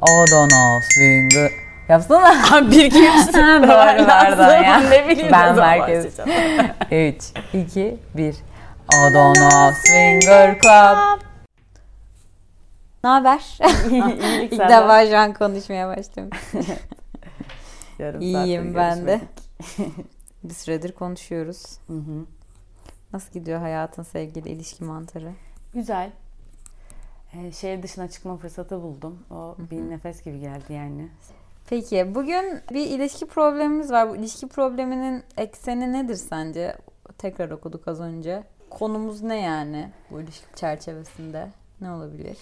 Know swing. Yapsana. bir iki üç. Doğru pardon ya. Ne bileyim Ben merkez. başlayacağım. 3, 2, 1. I don't know swinger club. Ne haber? İyilik İlk senden. defa şu an konuşmaya başladım. Yarım İyiyim saattir ben de. görüşmedik. Bir süredir konuşuyoruz. Hı hı. Nasıl gidiyor hayatın sevgili ilişki mantarı? Güzel. Ee, şehir dışına çıkma fırsatı buldum. O bir nefes gibi geldi yani. Peki bugün bir ilişki problemimiz var. Bu ilişki probleminin ekseni nedir sence? Tekrar okuduk az önce. Konumuz ne yani bu ilişki çerçevesinde? Ne olabilir?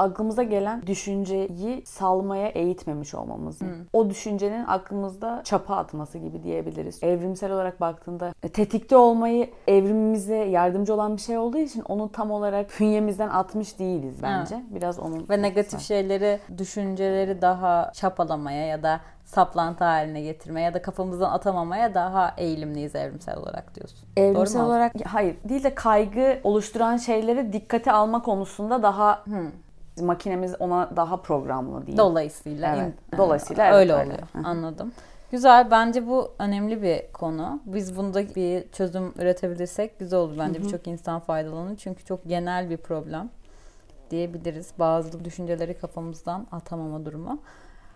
Aklımıza gelen düşünceyi salmaya eğitmemiş olmamız. Hı. O düşüncenin aklımızda çapa atması gibi diyebiliriz. Evrimsel olarak baktığında e, tetikte olmayı evrimimize yardımcı olan bir şey olduğu için onu tam olarak bünyemizden atmış değiliz bence. Biraz onun Ve negatif etkisi şeyleri, düşünceleri daha çapalamaya ya da saplantı haline getirmeye ya da kafamızdan atamamaya daha eğilimliyiz evrimsel olarak diyorsun. Evrimsel Doğru mu? olarak hayır değil de kaygı oluşturan şeyleri dikkate alma konusunda daha makinemiz ona daha programlı değil. Dolayısıyla. Evet. in- Dolayısıyla evet, öyle öyle. oluyor. Anladım. Güzel. Bence bu önemli bir konu. Biz bunda bir çözüm üretebilirsek güzel olur. Bence birçok insan faydalanır. Çünkü çok genel bir problem diyebiliriz. Bazı düşünceleri kafamızdan atamama durumu.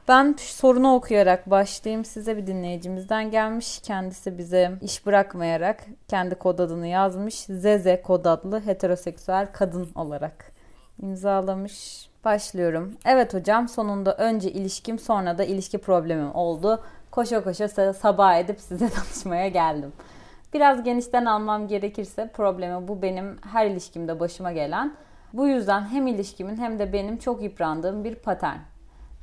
Ben sorunu okuyarak başlayayım. Size bir dinleyicimizden gelmiş. Kendisi bize iş bırakmayarak kendi kod adını yazmış. Zeze kod adlı heteroseksüel kadın olarak imzalamış. Başlıyorum. Evet hocam sonunda önce ilişkim sonra da ilişki problemim oldu. Koşa koşa sa- sabah edip size danışmaya geldim. Biraz genişten almam gerekirse problemi bu benim her ilişkimde başıma gelen. Bu yüzden hem ilişkimin hem de benim çok yıprandığım bir patern.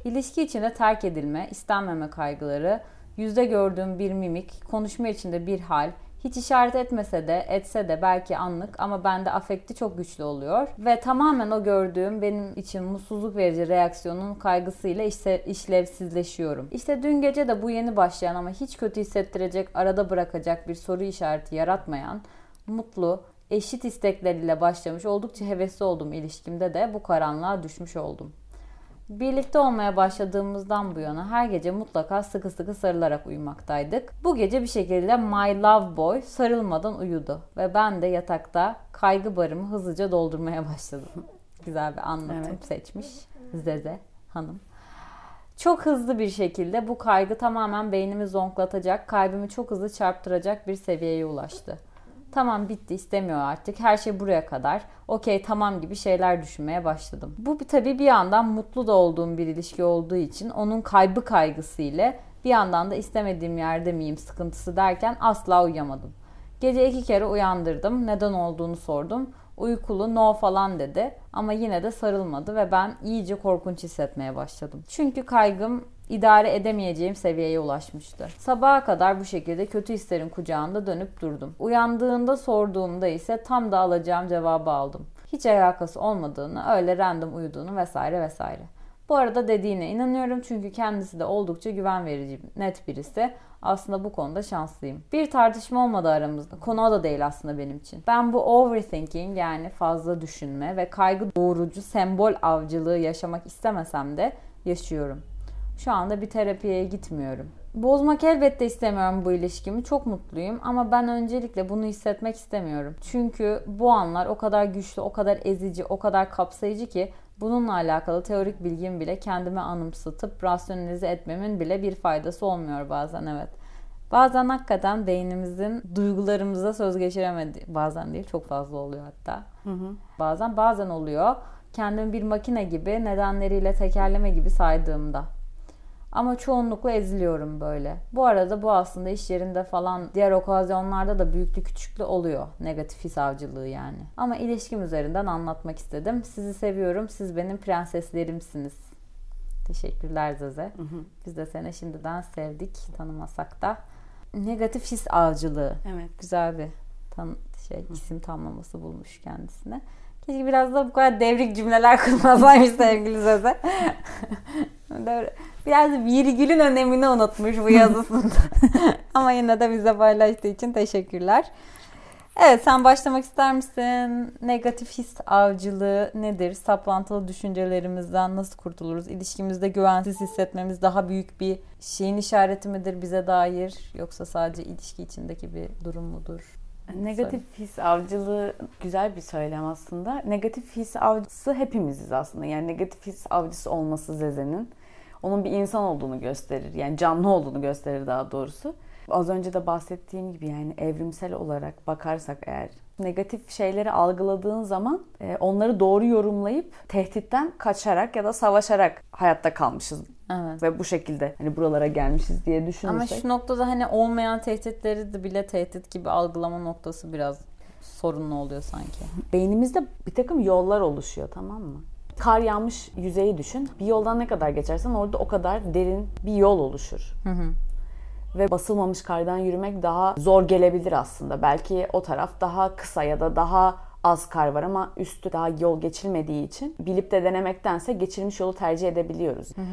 İlişki içinde terk edilme, istenmeme kaygıları, yüzde gördüğüm bir mimik, konuşma içinde bir hal, hiç işaret etmese de etse de belki anlık ama bende afekti çok güçlü oluyor. Ve tamamen o gördüğüm benim için mutsuzluk verici reaksiyonun kaygısıyla işte işlevsizleşiyorum. İşte dün gece de bu yeni başlayan ama hiç kötü hissettirecek, arada bırakacak bir soru işareti yaratmayan, mutlu, eşit istekleriyle başlamış oldukça hevesli olduğum ilişkimde de bu karanlığa düşmüş oldum. Birlikte olmaya başladığımızdan bu yana her gece mutlaka sıkı sıkı sarılarak uyumaktaydık. Bu gece bir şekilde My Love Boy sarılmadan uyudu ve ben de yatakta kaygı barımı hızlıca doldurmaya başladım. Güzel bir anlatım Evet. seçmiş Zeze Hanım. Çok hızlı bir şekilde bu kaygı tamamen beynimi zonklatacak, kalbimi çok hızlı çarptıracak bir seviyeye ulaştı. Tamam bitti istemiyor artık. Her şey buraya kadar. Okey tamam gibi şeyler düşünmeye başladım. Bu tabii bir yandan mutlu da olduğum bir ilişki olduğu için onun kaybı kaygısı ile bir yandan da istemediğim yerde miyim sıkıntısı derken asla uyuyamadım. Gece iki kere uyandırdım. Neden olduğunu sordum. Uykulu no falan dedi ama yine de sarılmadı ve ben iyice korkunç hissetmeye başladım. Çünkü kaygım idare edemeyeceğim seviyeye ulaşmıştı. Sabaha kadar bu şekilde kötü hislerin kucağında dönüp durdum. Uyandığında sorduğumda ise tam da alacağım cevabı aldım. Hiç alakası olmadığını, öyle random uyuduğunu vesaire vesaire. Bu arada dediğine inanıyorum çünkü kendisi de oldukça güven verici, net birisi. Aslında bu konuda şanslıyım. Bir tartışma olmadı aramızda. Konu da değil aslında benim için. Ben bu overthinking yani fazla düşünme ve kaygı doğurucu sembol avcılığı yaşamak istemesem de yaşıyorum. Şu anda bir terapiye gitmiyorum. Bozmak elbette istemiyorum bu ilişkimi. Çok mutluyum ama ben öncelikle bunu hissetmek istemiyorum. Çünkü bu anlar o kadar güçlü, o kadar ezici, o kadar kapsayıcı ki bununla alakalı teorik bilgim bile kendime anımsatıp rasyonalize etmemin bile bir faydası olmuyor bazen evet. Bazen hakikaten beynimizin duygularımıza söz geçiremedi. Bazen değil çok fazla oluyor hatta. Bazen bazen oluyor. Kendimi bir makine gibi nedenleriyle tekerleme gibi saydığımda. Ama çoğunlukla eziliyorum böyle. Bu arada bu aslında iş yerinde falan diğer okazyonlarda da büyüklü küçüklü oluyor. Negatif his avcılığı yani. Ama ilişkim üzerinden anlatmak istedim. Sizi seviyorum. Siz benim prenseslerimsiniz. Teşekkürler Zeze. Biz de seni şimdiden sevdik tanımasak da. Negatif his avcılığı. Evet. Güzel bir tan şey isim tamlaması bulmuş kendisine. Keşke biraz da bu kadar devrik cümleler kurmasaymış sevgili. Böyle Biraz virgülün önemini unutmuş bu yazısında. Ama yine de bize paylaştığı için teşekkürler. Evet sen başlamak ister misin? Negatif his avcılığı nedir? Saplantılı düşüncelerimizden nasıl kurtuluruz? İlişkimizde güvensiz hissetmemiz daha büyük bir şeyin işareti midir bize dair? Yoksa sadece ilişki içindeki bir durum mudur? Negatif his avcılığı güzel bir söylem aslında. Negatif his avcısı hepimiziz aslında. Yani negatif his avcısı olması Zeze'nin onun bir insan olduğunu gösterir. Yani canlı olduğunu gösterir daha doğrusu. Az önce de bahsettiğim gibi yani evrimsel olarak bakarsak eğer negatif şeyleri algıladığın zaman e, onları doğru yorumlayıp tehditten kaçarak ya da savaşarak hayatta kalmışız. Evet. Ve bu şekilde hani buralara gelmişiz diye düşünürsek. Ama şu noktada hani olmayan tehditleri de bile tehdit gibi algılama noktası biraz sorunlu oluyor sanki. Beynimizde bir takım yollar oluşuyor tamam mı? Kar yağmış yüzeyi düşün. Bir yoldan ne kadar geçersen orada o kadar derin bir yol oluşur. Hı hı. Ve basılmamış kardan yürümek daha zor gelebilir aslında. Belki o taraf daha kısa ya da daha az kar var ama üstü daha yol geçilmediği için bilip de denemektense geçilmiş yolu tercih edebiliyoruz. Hı hı.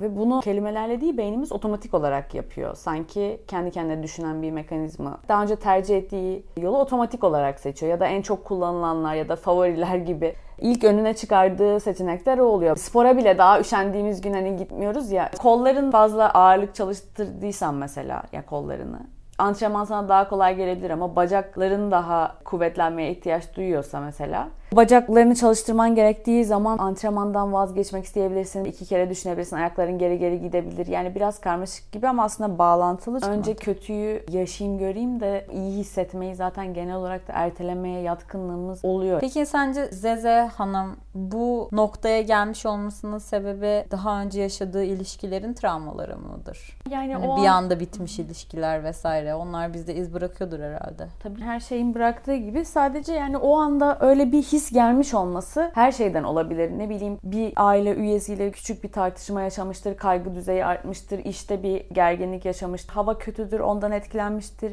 Ve bunu kelimelerle değil beynimiz otomatik olarak yapıyor. Sanki kendi kendine düşünen bir mekanizma. Daha önce tercih ettiği yolu otomatik olarak seçiyor. Ya da en çok kullanılanlar ya da favoriler gibi ilk önüne çıkardığı seçenekler o oluyor. Spora bile daha üşendiğimiz gün hani gitmiyoruz ya. Kolların fazla ağırlık çalıştırdıysan mesela ya kollarını antrenman sana daha kolay gelebilir ama bacakların daha kuvvetlenmeye ihtiyaç duyuyorsa mesela bacaklarını çalıştırman gerektiği zaman antrenmandan vazgeçmek isteyebilirsin. iki kere düşünebilirsin. Ayakların geri geri gidebilir. Yani biraz karmaşık gibi ama aslında bağlantılı. Önce kötüyü yaşayayım göreyim de iyi hissetmeyi zaten genel olarak da ertelemeye yatkınlığımız oluyor. Peki sence Zeze Hanım bu noktaya gelmiş olmasının sebebi daha önce yaşadığı ilişkilerin travmaları mıdır? Yani hani o bir an... anda bitmiş ilişkiler vesaire. Onlar bizde iz bırakıyordur herhalde. Tabii her şeyin bıraktığı gibi sadece yani o anda öyle bir his gelmiş olması her şeyden olabilir. Ne bileyim bir aile üyesiyle küçük bir tartışma yaşamıştır, kaygı düzeyi artmıştır, işte bir gerginlik yaşamıştır, hava kötüdür, ondan etkilenmiştir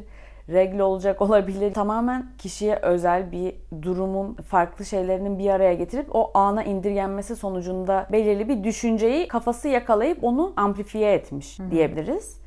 regle olacak olabilir. Tamamen kişiye özel bir durumun farklı şeylerinin bir araya getirip o ana indirgenmesi sonucunda belirli bir düşünceyi kafası yakalayıp onu amplifiye etmiş Hı-hı. diyebiliriz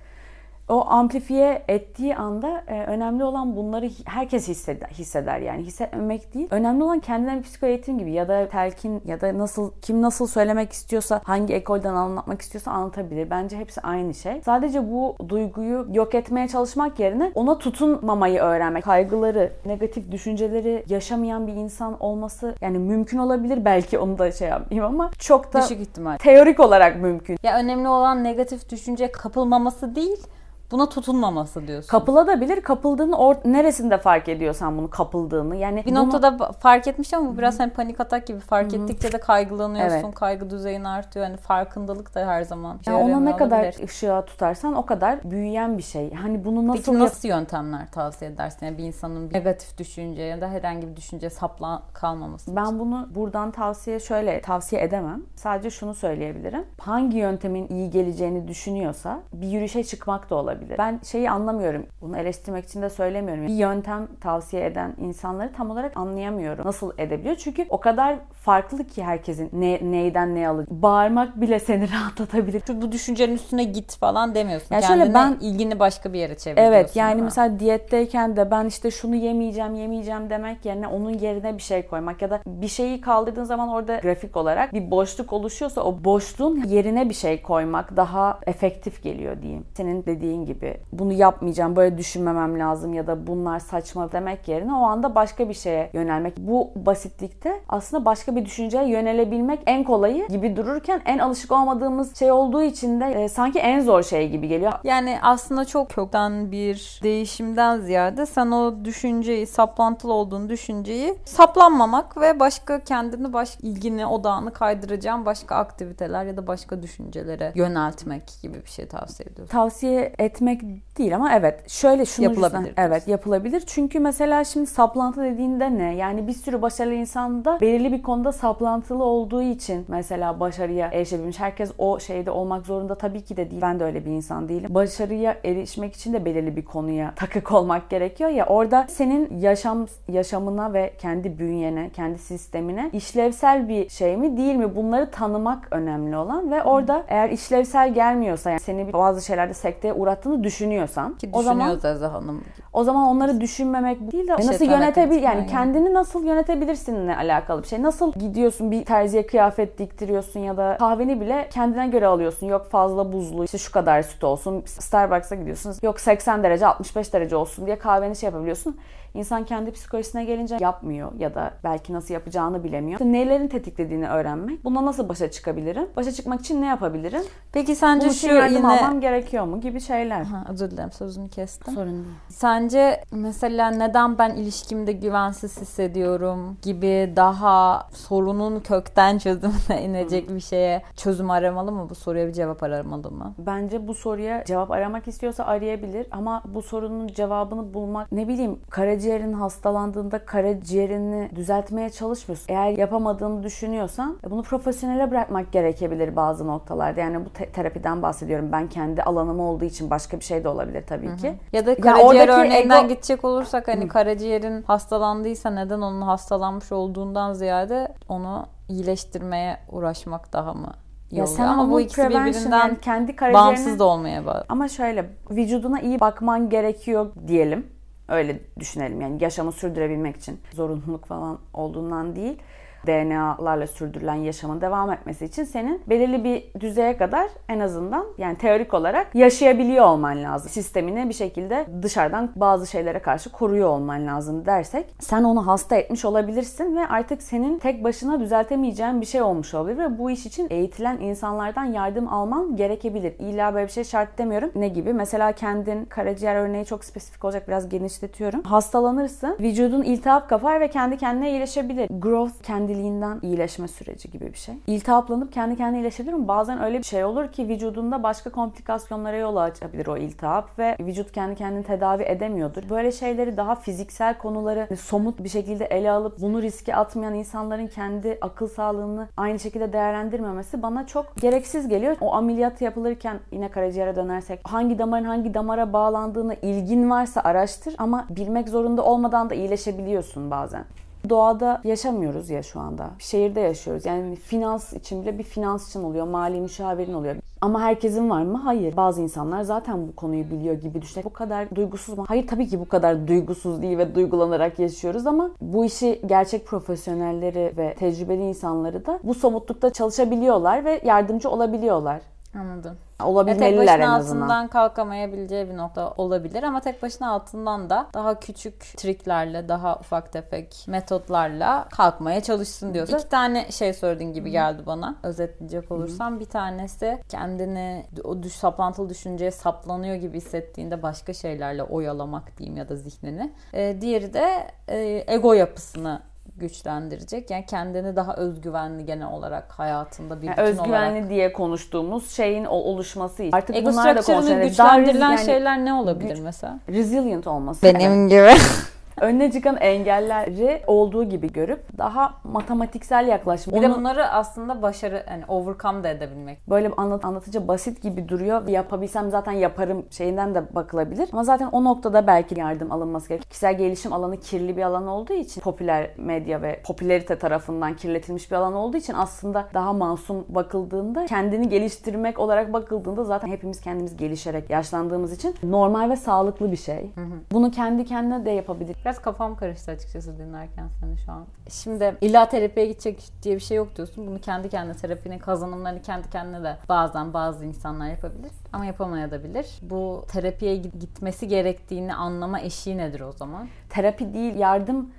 o amplifiye ettiği anda e, önemli olan bunları herkes hisseder, hisseder yani hissetmemek değil. Önemli olan kendinden bir psiko eğitim gibi ya da telkin ya da nasıl kim nasıl söylemek istiyorsa hangi ekolden anlatmak istiyorsa anlatabilir. Bence hepsi aynı şey. Sadece bu duyguyu yok etmeye çalışmak yerine ona tutunmamayı öğrenmek. Kaygıları, negatif düşünceleri yaşamayan bir insan olması yani mümkün olabilir belki onu da şey yapayım ama çok da düşük ihtimal. Teorik olarak mümkün. Ya önemli olan negatif düşünce kapılmaması değil Buna tutunmaması diyorsun. Kapılabilir. Kapıldığını or- neresinde fark ediyorsan bunu kapıldığını. Yani bir bunu... noktada fark etmiş ama bu biraz hani panik atak gibi fark Hı-hı. ettikçe de kaygılanıyorsun. Evet. Kaygı düzeyin artıyor. Hani farkındalık da her zaman. Ya ona ne kadar olabilir. ışığa tutarsan o kadar büyüyen bir şey. Hani bunu nasıl Peki nasıl yöntemler tavsiye edersin? Yani bir insanın negatif düşünce ya da herhangi bir düşünce sapla kalmaması. Ben bunu buradan tavsiye şöyle tavsiye edemem. Sadece şunu söyleyebilirim. Hangi yöntemin iyi geleceğini düşünüyorsa bir yürüyüşe çıkmak da olabilir olabilir. Ben şeyi anlamıyorum. Bunu eleştirmek için de söylemiyorum. Bir yöntem tavsiye eden insanları tam olarak anlayamıyorum. Nasıl edebiliyor? Çünkü o kadar farklı ki herkesin ne, neyden ne alır. Bağırmak bile seni rahatlatabilir. Şu bu düşüncenin üstüne git falan demiyorsun. Yani şöyle ben ilgini başka bir yere çeviriyorsun. Evet yani mesela diyetteyken de ben işte şunu yemeyeceğim yemeyeceğim demek yerine onun yerine bir şey koymak ya da bir şeyi kaldırdığın zaman orada grafik olarak bir boşluk oluşuyorsa o boşluğun yerine bir şey koymak daha efektif geliyor diyeyim. Senin dediğin gibi bunu yapmayacağım böyle düşünmemem lazım ya da bunlar saçma demek yerine o anda başka bir şeye yönelmek. Bu basitlikte aslında başka bir düşünceye yönelebilmek en kolayı gibi dururken en alışık olmadığımız şey olduğu için de e, sanki en zor şey gibi geliyor. Yani aslında çok kökten bir değişimden ziyade sen o düşünceyi, saplantılı olduğun düşünceyi saplanmamak ve başka kendini, başka ilgini, odağını kaydıracağın başka aktiviteler ya da başka düşüncelere yöneltmek gibi bir şey tavsiye ediyorsun. Tavsiye etmek değil ama evet şöyle şunu yapılabilir. Yüzden, evet yapılabilir. Çünkü mesela şimdi saplantı dediğinde ne? Yani bir sürü başarılı insanda belirli bir konu konuda saplantılı olduğu için mesela başarıya erişebilmiş. Herkes o şeyde olmak zorunda tabii ki de değil. Ben de öyle bir insan değilim. Başarıya erişmek için de belirli bir konuya takık olmak gerekiyor ya. Orada senin yaşam yaşamına ve kendi bünyene, kendi sistemine işlevsel bir şey mi değil mi? Bunları tanımak önemli olan ve orada eğer işlevsel gelmiyorsa yani seni bazı şeylerde sekteye uğrattığını düşünüyorsan ki o zaman Zeze Hanım O zaman onları düşünmemek değil de nasıl Şeytan yönetebil yani yani. kendini nasıl yönetebilirsinle alakalı bir şey. Nasıl gidiyorsun bir terziye kıyafet diktiriyorsun ya da kahveni bile kendine göre alıyorsun. Yok fazla buzlu işte şu kadar süt olsun. Starbucks'a gidiyorsun. Yok 80 derece 65 derece olsun diye kahveni şey yapabiliyorsun. İnsan kendi psikolojisine gelince yapmıyor ya da belki nasıl yapacağını bilemiyor. İşte nelerin tetiklediğini öğrenmek. Buna nasıl başa çıkabilirim? Başa çıkmak için ne yapabilirim? Peki sence Bunun şu yine... almam gerekiyor mu gibi şeyler. Ha, özür dilerim sözünü kestim. Sorun değil. Sence mesela neden ben ilişkimde güvensiz hissediyorum gibi daha sorunun kökten çözümüne inecek bir şeye çözüm aramalı mı? Bu soruya bir cevap aramalı mı? Bence bu soruya cevap aramak istiyorsa arayabilir ama bu sorunun cevabını bulmak ne bileyim karaciğerin hastalandığında karaciğerini düzeltmeye çalışmıyorsun. Eğer yapamadığını düşünüyorsan e, bunu profesyonele bırakmak gerekebilir bazı noktalarda. Yani bu te- terapiden bahsediyorum. Ben kendi alanım olduğu için başka bir şey de olabilir tabii ki. Ya da karaciğer oradaki örneğinden ego- gidecek olursak hani karaciğerin hastalandıysa neden onun hastalanmış olduğundan ziyade onu iyileştirmeye uğraşmak daha mı Ya sen Ama onu bu ikisi birbirinden yani kendi karaciğerine bağımsız da olmaya bağlı. Ama şöyle vücuduna iyi bakman gerekiyor diyelim. Öyle düşünelim yani yaşamı sürdürebilmek için. Zorunluluk falan olduğundan değil. DNA'larla sürdürülen yaşamın devam etmesi için senin belirli bir düzeye kadar en azından yani teorik olarak yaşayabiliyor olman lazım. Sistemini bir şekilde dışarıdan bazı şeylere karşı koruyor olman lazım dersek sen onu hasta etmiş olabilirsin ve artık senin tek başına düzeltemeyeceğin bir şey olmuş olabilir ve bu iş için eğitilen insanlardan yardım alman gerekebilir. İlla böyle bir şey şart demiyorum. Ne gibi? Mesela kendin karaciğer örneği çok spesifik olacak biraz genişletiyorum. Hastalanırsın, vücudun iltihap kapar ve kendi kendine iyileşebilir. Growth kendiliğinden iyileşme süreci gibi bir şey. İltihaplanıp kendi kendine iyileşebilir mi? Bazen öyle bir şey olur ki vücudunda başka komplikasyonlara yol açabilir o iltihap ve vücut kendi kendini tedavi edemiyordur. Böyle şeyleri daha fiziksel konuları hani somut bir şekilde ele alıp bunu riske atmayan insanların kendi akıl sağlığını aynı şekilde değerlendirmemesi bana çok gereksiz geliyor. O ameliyat yapılırken yine karaciğere dönersek hangi damarın hangi damara bağlandığını ilgin varsa araştır ama bilmek zorunda olmadan da iyileşebiliyorsun bazen. Doğada yaşamıyoruz ya şu anda. Şehirde yaşıyoruz. Yani finans için bile bir finansçın oluyor, mali müşavirin oluyor. Ama herkesin var mı? Hayır. Bazı insanlar zaten bu konuyu biliyor gibi düşünerek bu kadar duygusuz mu? Hayır tabii ki bu kadar duygusuz değil ve duygulanarak yaşıyoruz ama bu işi gerçek profesyonelleri ve tecrübeli insanları da bu somutlukta çalışabiliyorlar ve yardımcı olabiliyorlar. Anladım. Olabilmeliler en azından. altından kalkamayabileceği bir nokta olabilir ama tek başına altından da daha küçük triklerle, daha ufak tefek metotlarla kalkmaya çalışsın diyorsun. İki tane şey söylediğin gibi geldi bana. Özetleyecek olursam bir tanesi kendini o düş, saplantılı düşünceye saplanıyor gibi hissettiğinde başka şeylerle oyalamak diyeyim ya da zihnini. Ee, diğeri de e, ego yapısını güçlendirecek. Yani kendini daha özgüvenli genel olarak hayatında bir Yani bütün özgüvenli olarak. diye konuştuğumuz şeyin o- oluşması için. Artık Ego bunlar da konuşuyoruz. güçlendirilen yani şeyler ne olabilir güç- mesela? resilient olması. Evet. gibi. Önüne çıkan engelleri olduğu gibi görüp daha matematiksel yaklaşmak. Bir de bunları aslında başarı, yani overcome da edebilmek. böyle anlat, anlatıcı basit gibi duruyor. Yapabilsem zaten yaparım şeyinden de bakılabilir. Ama zaten o noktada belki yardım alınması gerekiyor. Kişisel gelişim alanı kirli bir alan olduğu için popüler medya ve popülerite tarafından kirletilmiş bir alan olduğu için aslında daha masum bakıldığında kendini geliştirmek olarak bakıldığında zaten hepimiz kendimiz gelişerek yaşlandığımız için normal ve sağlıklı bir şey. Bunu kendi kendine de yapabilir. Biraz kafam karıştı açıkçası dinlerken seni şu an. Şimdi illa terapiye gidecek diye bir şey yok diyorsun. Bunu kendi kendine terapinin kazanımlarını kendi kendine de bazen bazı insanlar yapabilir ama yapamayabilir. Bu terapiye gitmesi gerektiğini anlama eşiği nedir o zaman? terapi değil yardım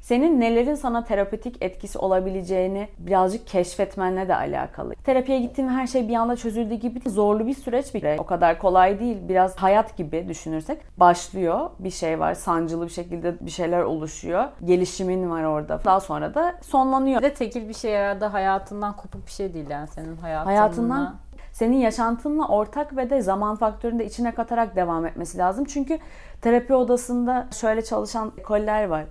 senin nelerin sana terapötik etkisi olabileceğini birazcık keşfetmenle de alakalı. Terapiye gittiğin her şey bir anda çözüldüğü gibi zorlu bir süreç bir O kadar kolay değil. Biraz hayat gibi düşünürsek başlıyor. Bir şey var. Sancılı bir şekilde bir şeyler oluşuyor. Gelişimin var orada. Daha sonra da sonlanıyor. Bir de tekil bir şey da hayatından kopuk bir şey değil yani senin hayatınla. Hayatından senin yaşantınla ortak ve de zaman faktörünü de içine katarak devam etmesi lazım. Çünkü terapi odasında şöyle çalışan ekoller var.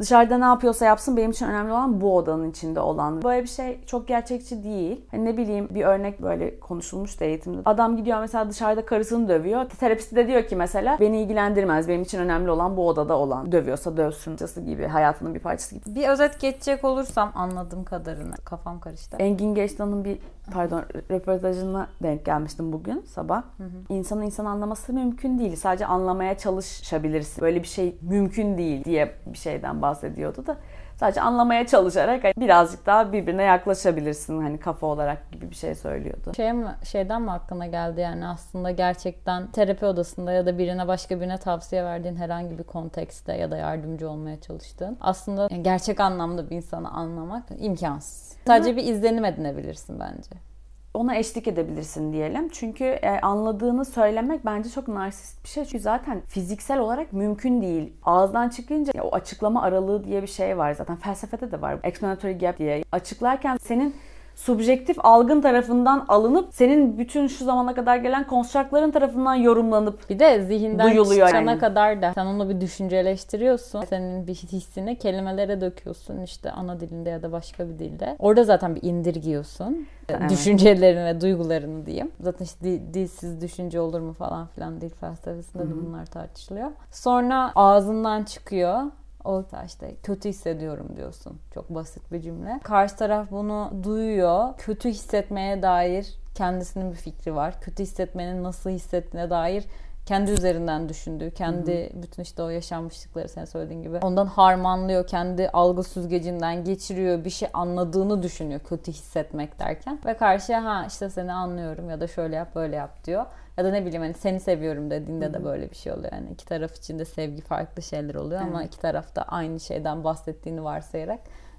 Dışarıda ne yapıyorsa yapsın benim için önemli olan bu odanın içinde olan. Böyle bir şey çok gerçekçi değil. Hani ne bileyim bir örnek böyle konuşulmuş da eğitimde. Adam gidiyor mesela dışarıda karısını dövüyor. Terapisti de diyor ki mesela beni ilgilendirmez. Benim için önemli olan bu odada olan. Dövüyorsa dövsün gibi hayatının bir parçası gibi. Bir özet geçecek olursam anladığım kadarını kafam karıştı. Engin Geçtan'ın bir pardon röportajına denk gelmiştim bugün sabah. İnsanın insan anlaması mümkün değil. Sadece anlamaya çalışabilirsin. Böyle bir şey mümkün değil diye bir şeyden bahsediyordu da. Sadece anlamaya çalışarak hani birazcık daha birbirine yaklaşabilirsin hani kafa olarak gibi bir şey söylüyordu. Şey mi, şeyden mi aklına geldi yani aslında gerçekten terapi odasında ya da birine başka birine tavsiye verdiğin herhangi bir kontekste ya da yardımcı olmaya çalıştığın aslında gerçek anlamda bir insanı anlamak imkansız. Sadece bir izlenim edinebilirsin bence. Ona eşlik edebilirsin diyelim. Çünkü e, anladığını söylemek bence çok narsist bir şey. Çünkü zaten fiziksel olarak mümkün değil. Ağızdan çıkınca ya, o açıklama aralığı diye bir şey var zaten. Felsefede de var. Explanatory gap diye. Açıklarken senin subjektif algın tarafından alınıp senin bütün şu zamana kadar gelen konstrukların tarafından yorumlanıp Bir de zihinden Duyuluyor çıkana yani. kadar da sen onu bir düşünceleştiriyorsun. Senin bir hissini kelimelere döküyorsun işte ana dilinde ya da başka bir dilde. Orada zaten bir indirgiyorsun. Evet. Düşüncelerini ve duygularını diyeyim. Zaten işte dil- dilsiz düşünce olur mu falan filan dil felsefesinde de bunlar tartışılıyor. Sonra ağzından çıkıyor. O işte kötü hissediyorum diyorsun. Çok basit bir cümle. Karşı taraf bunu duyuyor. Kötü hissetmeye dair kendisinin bir fikri var. Kötü hissetmenin nasıl hissettiğine dair kendi üzerinden düşündüğü, kendi bütün işte o yaşanmışlıkları sen söylediğin gibi ondan harmanlıyor, kendi algı süzgecinden geçiriyor, bir şey anladığını düşünüyor kötü hissetmek derken ve karşıya ha işte seni anlıyorum ya da şöyle yap böyle yap diyor. Ya da ne bileyim hani seni seviyorum dediğinde de böyle bir şey oluyor. Yani iki taraf için de sevgi farklı şeyler oluyor ama iki taraf da aynı şeyden bahsettiğini varsayarak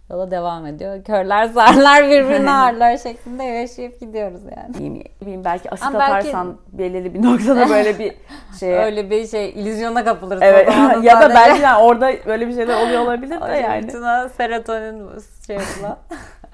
yola devam ediyor. Körler zarlar birbirini ağırlar şeklinde yaşayıp gidiyoruz yani. bileyim, belki asit Ama belki- atarsan belirli bir noktada böyle bir şey Öyle bir şey illüzyona kapılırız. Evet ya da belki yani orada böyle bir şeyler oluyor olabilir de yani. Bütün o serotonin şey.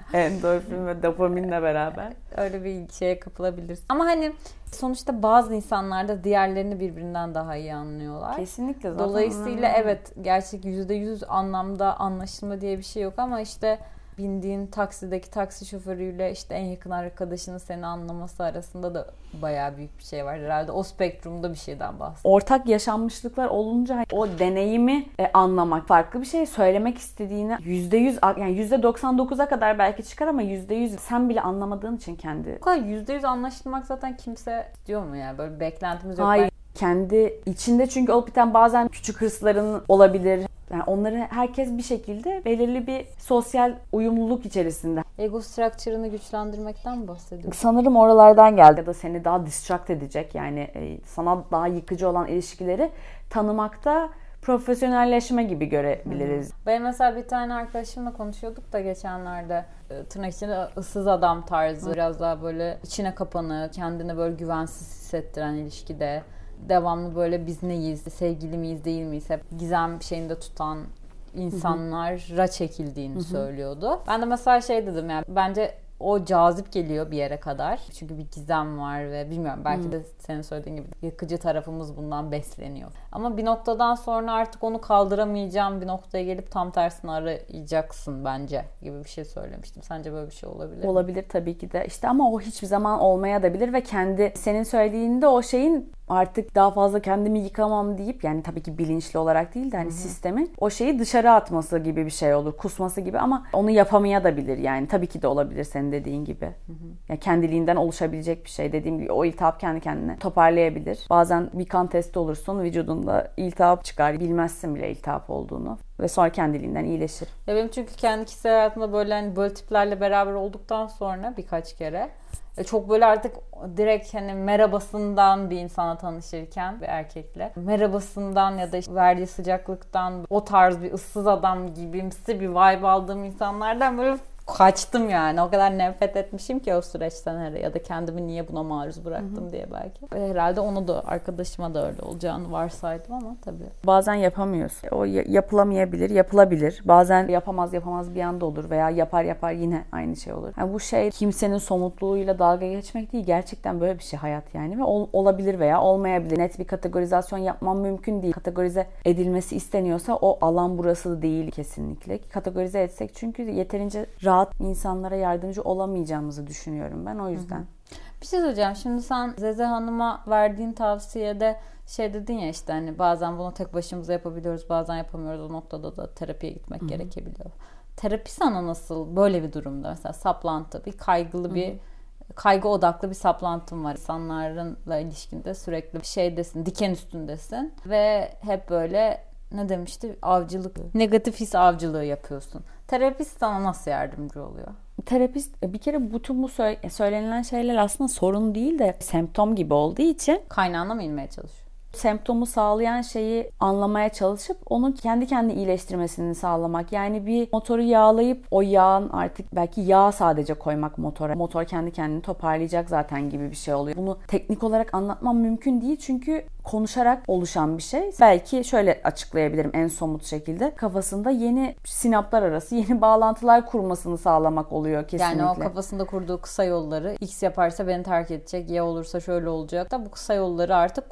Endorfin ve dopaminle beraber. öyle bir şeye kapılabilirsin. Ama hani sonuçta bazı insanlar da diğerlerini birbirinden daha iyi anlıyorlar. Kesinlikle zaten. Dolayısıyla evet gerçek %100 anlamda anlaşılma diye bir şey yok ama işte bindiğin taksideki taksi şoförüyle işte en yakın arkadaşının seni anlaması arasında da bayağı büyük bir şey var. Herhalde o spektrumda bir şeyden bahsediyor. ortak yaşanmışlıklar olunca o deneyimi e, anlamak farklı bir şey söylemek istediğini %100 a- yani %99'a kadar belki çıkar ama %100 sen bile anlamadığın için kendi Bu kadar %100 anlaşılmak zaten kimse diyor mu ya? Böyle beklentimiz yok. Hayır. Kendi içinde çünkü olup biten bazen küçük hırsların olabilir. Yani onları herkes bir şekilde belirli bir sosyal uyumluluk içerisinde. Ben ego structure'ını güçlendirmekten mi bahsediyorsun? Sanırım oralardan geldi. Ya da seni daha distract edecek yani e, sana daha yıkıcı olan ilişkileri tanımakta profesyonelleşme gibi görebiliriz. Benim mesela bir tane arkadaşımla konuşuyorduk da geçenlerde e, tırnak içinde ıssız adam tarzı biraz daha böyle içine kapanı, kendini böyle güvensiz hissettiren ilişkide devamlı böyle biz neyiz, sevgili miyiz değil miyiz hep gizem şeyinde tutan insanlara çekildiğini söylüyordu. Ben de mesela şey dedim yani bence o cazip geliyor bir yere kadar. Çünkü bir gizem var ve bilmiyorum belki de senin söylediğin gibi yıkıcı tarafımız bundan besleniyor. Ama bir noktadan sonra artık onu kaldıramayacağım bir noktaya gelip tam tersini arayacaksın bence gibi bir şey söylemiştim. Sence böyle bir şey olabilir mi? Olabilir tabii ki de. İşte ama o hiçbir zaman olmaya da bilir ve kendi senin söylediğinde o şeyin artık daha fazla kendimi yıkamam deyip yani tabii ki bilinçli olarak değil de hani sistemin o şeyi dışarı atması gibi bir şey olur. Kusması gibi ama onu yapamaya da bilir yani. Tabii ki de olabilir senin dediğin gibi. Yani kendiliğinden oluşabilecek bir şey. Dediğim gibi o iltihap kendi kendine toparlayabilir. Bazen bir kan testi olursun vücudunda iltihap çıkar. Bilmezsin bile iltihap olduğunu. Ve sonra kendiliğinden iyileşir. Ya benim çünkü kendi kişisel hayatımda böyle hani böyle tiplerle beraber olduktan sonra birkaç kere e, çok böyle artık direkt hani merhabasından bir insana tanışırken bir erkekle merhabasından ya da işte verdiği sıcaklıktan o tarz bir ıssız adam gibimsi bir vibe aldığım insanlardan böyle kaçtım yani. O kadar nefret etmişim ki o süreçten her ya da kendimi niye buna maruz bıraktım diye belki. Herhalde onu da arkadaşıma da öyle olacağını varsaydım ama tabii. Bazen yapamıyorsun. O ya- yapılamayabilir, yapılabilir. Bazen yapamaz yapamaz bir anda olur veya yapar yapar yine aynı şey olur. Yani bu şey kimsenin somutluğuyla dalga geçmek değil. Gerçekten böyle bir şey hayat yani ve ol- olabilir veya olmayabilir. Net bir kategorizasyon yapmam mümkün değil. Kategorize edilmesi isteniyorsa o alan burası değil kesinlikle. Kategorize etsek çünkü yeterince rahat insanlara yardımcı olamayacağımızı düşünüyorum ben o yüzden. Bir şey söyleyeceğim. Şimdi sen Zeze Hanım'a verdiğin tavsiyede şey dedin ya işte hani bazen bunu tek başımıza yapabiliyoruz bazen yapamıyoruz. O noktada da terapiye gitmek gerekebiliyor. Terapi sana nasıl böyle bir durumda mesela saplantı bir kaygılı bir kaygı odaklı bir saplantım var. İnsanlarla ilişkinde sürekli şeydesin, diken üstündesin ve hep böyle ne demişti? Avcılık, negatif his avcılığı yapıyorsun. Terapist sana nasıl yardımcı oluyor? Terapist bir kere bütün bu sö- söylenilen şeyler aslında sorun değil de semptom gibi olduğu için Kaynağına mı inmeye çalışıyor? Semptomu sağlayan şeyi anlamaya çalışıp onun kendi kendini iyileştirmesini sağlamak. Yani bir motoru yağlayıp o yağın artık belki yağ sadece koymak motora. Motor kendi kendini toparlayacak zaten gibi bir şey oluyor. Bunu teknik olarak anlatmam mümkün değil çünkü konuşarak oluşan bir şey. Belki şöyle açıklayabilirim en somut şekilde. Kafasında yeni sinaplar arası yeni bağlantılar kurmasını sağlamak oluyor kesinlikle. Yani o kafasında kurduğu kısa yolları X yaparsa beni terk edecek, Y olursa şöyle olacak da bu kısa yolları artık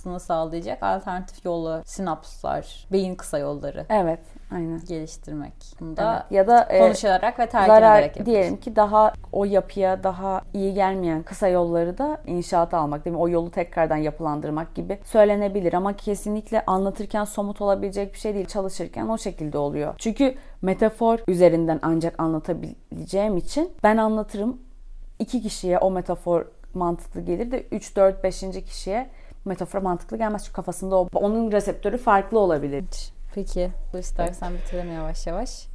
kullanmamasını sağlayacak alternatif yolla sinapslar, beyin kısa yolları Evet, aynen. geliştirmek. Bunu da Evet. Ya da e, konuşarak ve terk zarar ederek yapıyorsun. diyelim ki daha o yapıya daha iyi gelmeyen kısa yolları da inşaata almak değil mi? O yolu tekrardan yapılandırmak gibi söylenebilir ama kesinlikle anlatırken somut olabilecek bir şey değil. Çalışırken o şekilde oluyor. Çünkü metafor üzerinden ancak anlatabileceğim için ben anlatırım. iki kişiye o metafor mantıklı gelir de 3 4 5. kişiye metafor mantıklı gelmez çünkü kafasında o onun reseptörü farklı olabilir. Peki bu istersen bitirelim yavaş yavaş.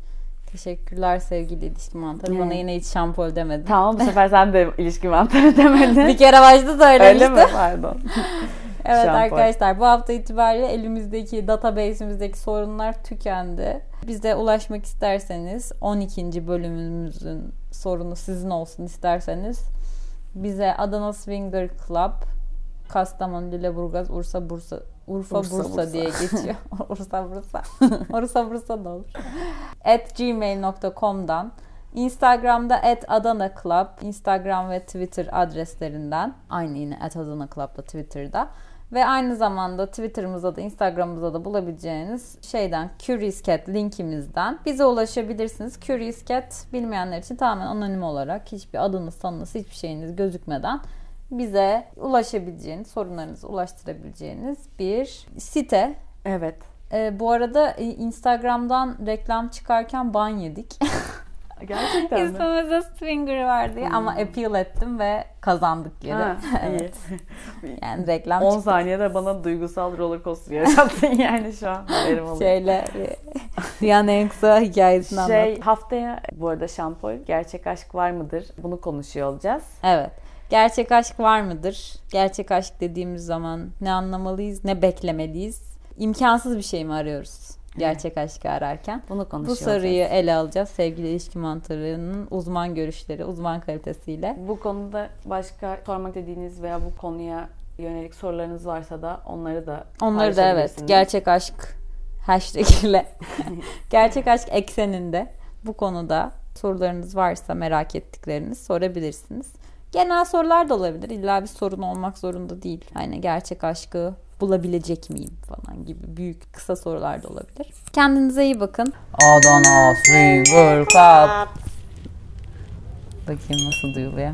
Teşekkürler sevgili ilişki mantarı. Evet. Bana yine hiç şampol demedin. Tamam bu sefer sen de ilişki mantarı demedin. Bir kere başta Öyle söylemiştim. mi? Pardon. Evet Şampol. arkadaşlar bu hafta itibariyle elimizdeki database'imizdeki sorunlar tükendi. Bize ulaşmak isterseniz 12. bölümümüzün sorunu sizin olsun isterseniz bize Adana Swinger Club Kastamonu, Lüleburgaz, Ursa, Bursa Urfa, Ursa, Bursa, Bursa. diye geçiyor. Ursa, Bursa. Ursa, Bursa da olur. at gmail.com'dan Instagram'da at Adana Club, Instagram ve Twitter adreslerinden. Aynı yine at Adana Club'da Twitter'da. Ve aynı zamanda Twitter'ımıza da Instagram'ımıza da bulabileceğiniz şeyden Curious Cat linkimizden bize ulaşabilirsiniz. Curious Cat bilmeyenler için tamamen anonim olarak hiçbir adınız, sanınız, hiçbir şeyiniz gözükmeden bize ulaşabileceğiniz, sorunlarınızı ulaştırabileceğiniz bir site. Evet. Ee, bu arada e, Instagram'dan reklam çıkarken ban yedik. Gerçekten mi? İsmimizde Swinger var diye ama appeal ettim ve kazandık geri. Ha, evet. Yani reklam 10 çıktı. saniyede bana duygusal roller coaster yaşattın yani şu an haberim oluyor. Şeyle e, Dünyanın en kısa hikayesini anlat. Şey haftaya bu arada şampol gerçek aşk var mıdır? Bunu konuşuyor olacağız. Evet. Gerçek aşk var mıdır? Gerçek aşk dediğimiz zaman ne anlamalıyız, ne beklemeliyiz? İmkansız bir şey mi arıyoruz gerçek aşkı ararken? Bunu Bu konuşuyor soruyu ele alacağız sevgili ilişki mantarının uzman görüşleri, uzman kalitesiyle. Bu konuda başka sormak dediğiniz veya bu konuya yönelik sorularınız varsa da onları da Onları da evet gerçek aşk hashtag ile gerçek aşk ekseninde bu konuda sorularınız varsa merak ettikleriniz sorabilirsiniz. Genel sorular da olabilir. İlla bir sorun olmak zorunda değil. Hani gerçek aşkı bulabilecek miyim falan gibi büyük kısa sorular da olabilir. Kendinize iyi bakın. Adana Swinger Club. Bakayım nasıl duyuluyor.